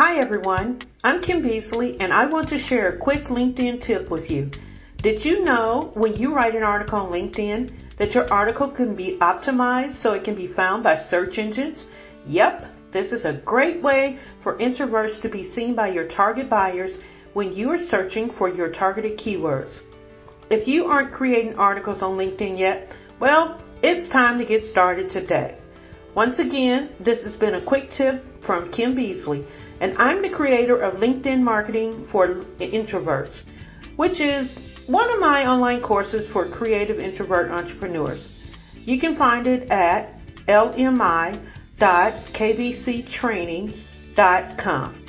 Hi everyone, I'm Kim Beasley and I want to share a quick LinkedIn tip with you. Did you know when you write an article on LinkedIn that your article can be optimized so it can be found by search engines? Yep, this is a great way for introverts to be seen by your target buyers when you are searching for your targeted keywords. If you aren't creating articles on LinkedIn yet, well, it's time to get started today. Once again, this has been a quick tip from Kim Beasley, and I'm the creator of LinkedIn Marketing for Introverts, which is one of my online courses for creative introvert entrepreneurs. You can find it at lmi.kbctraining.com.